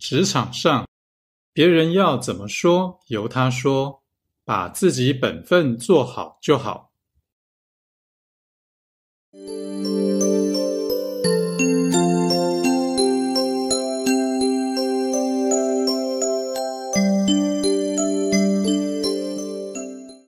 职场上别人要怎么说由他说把自己本分做好就好。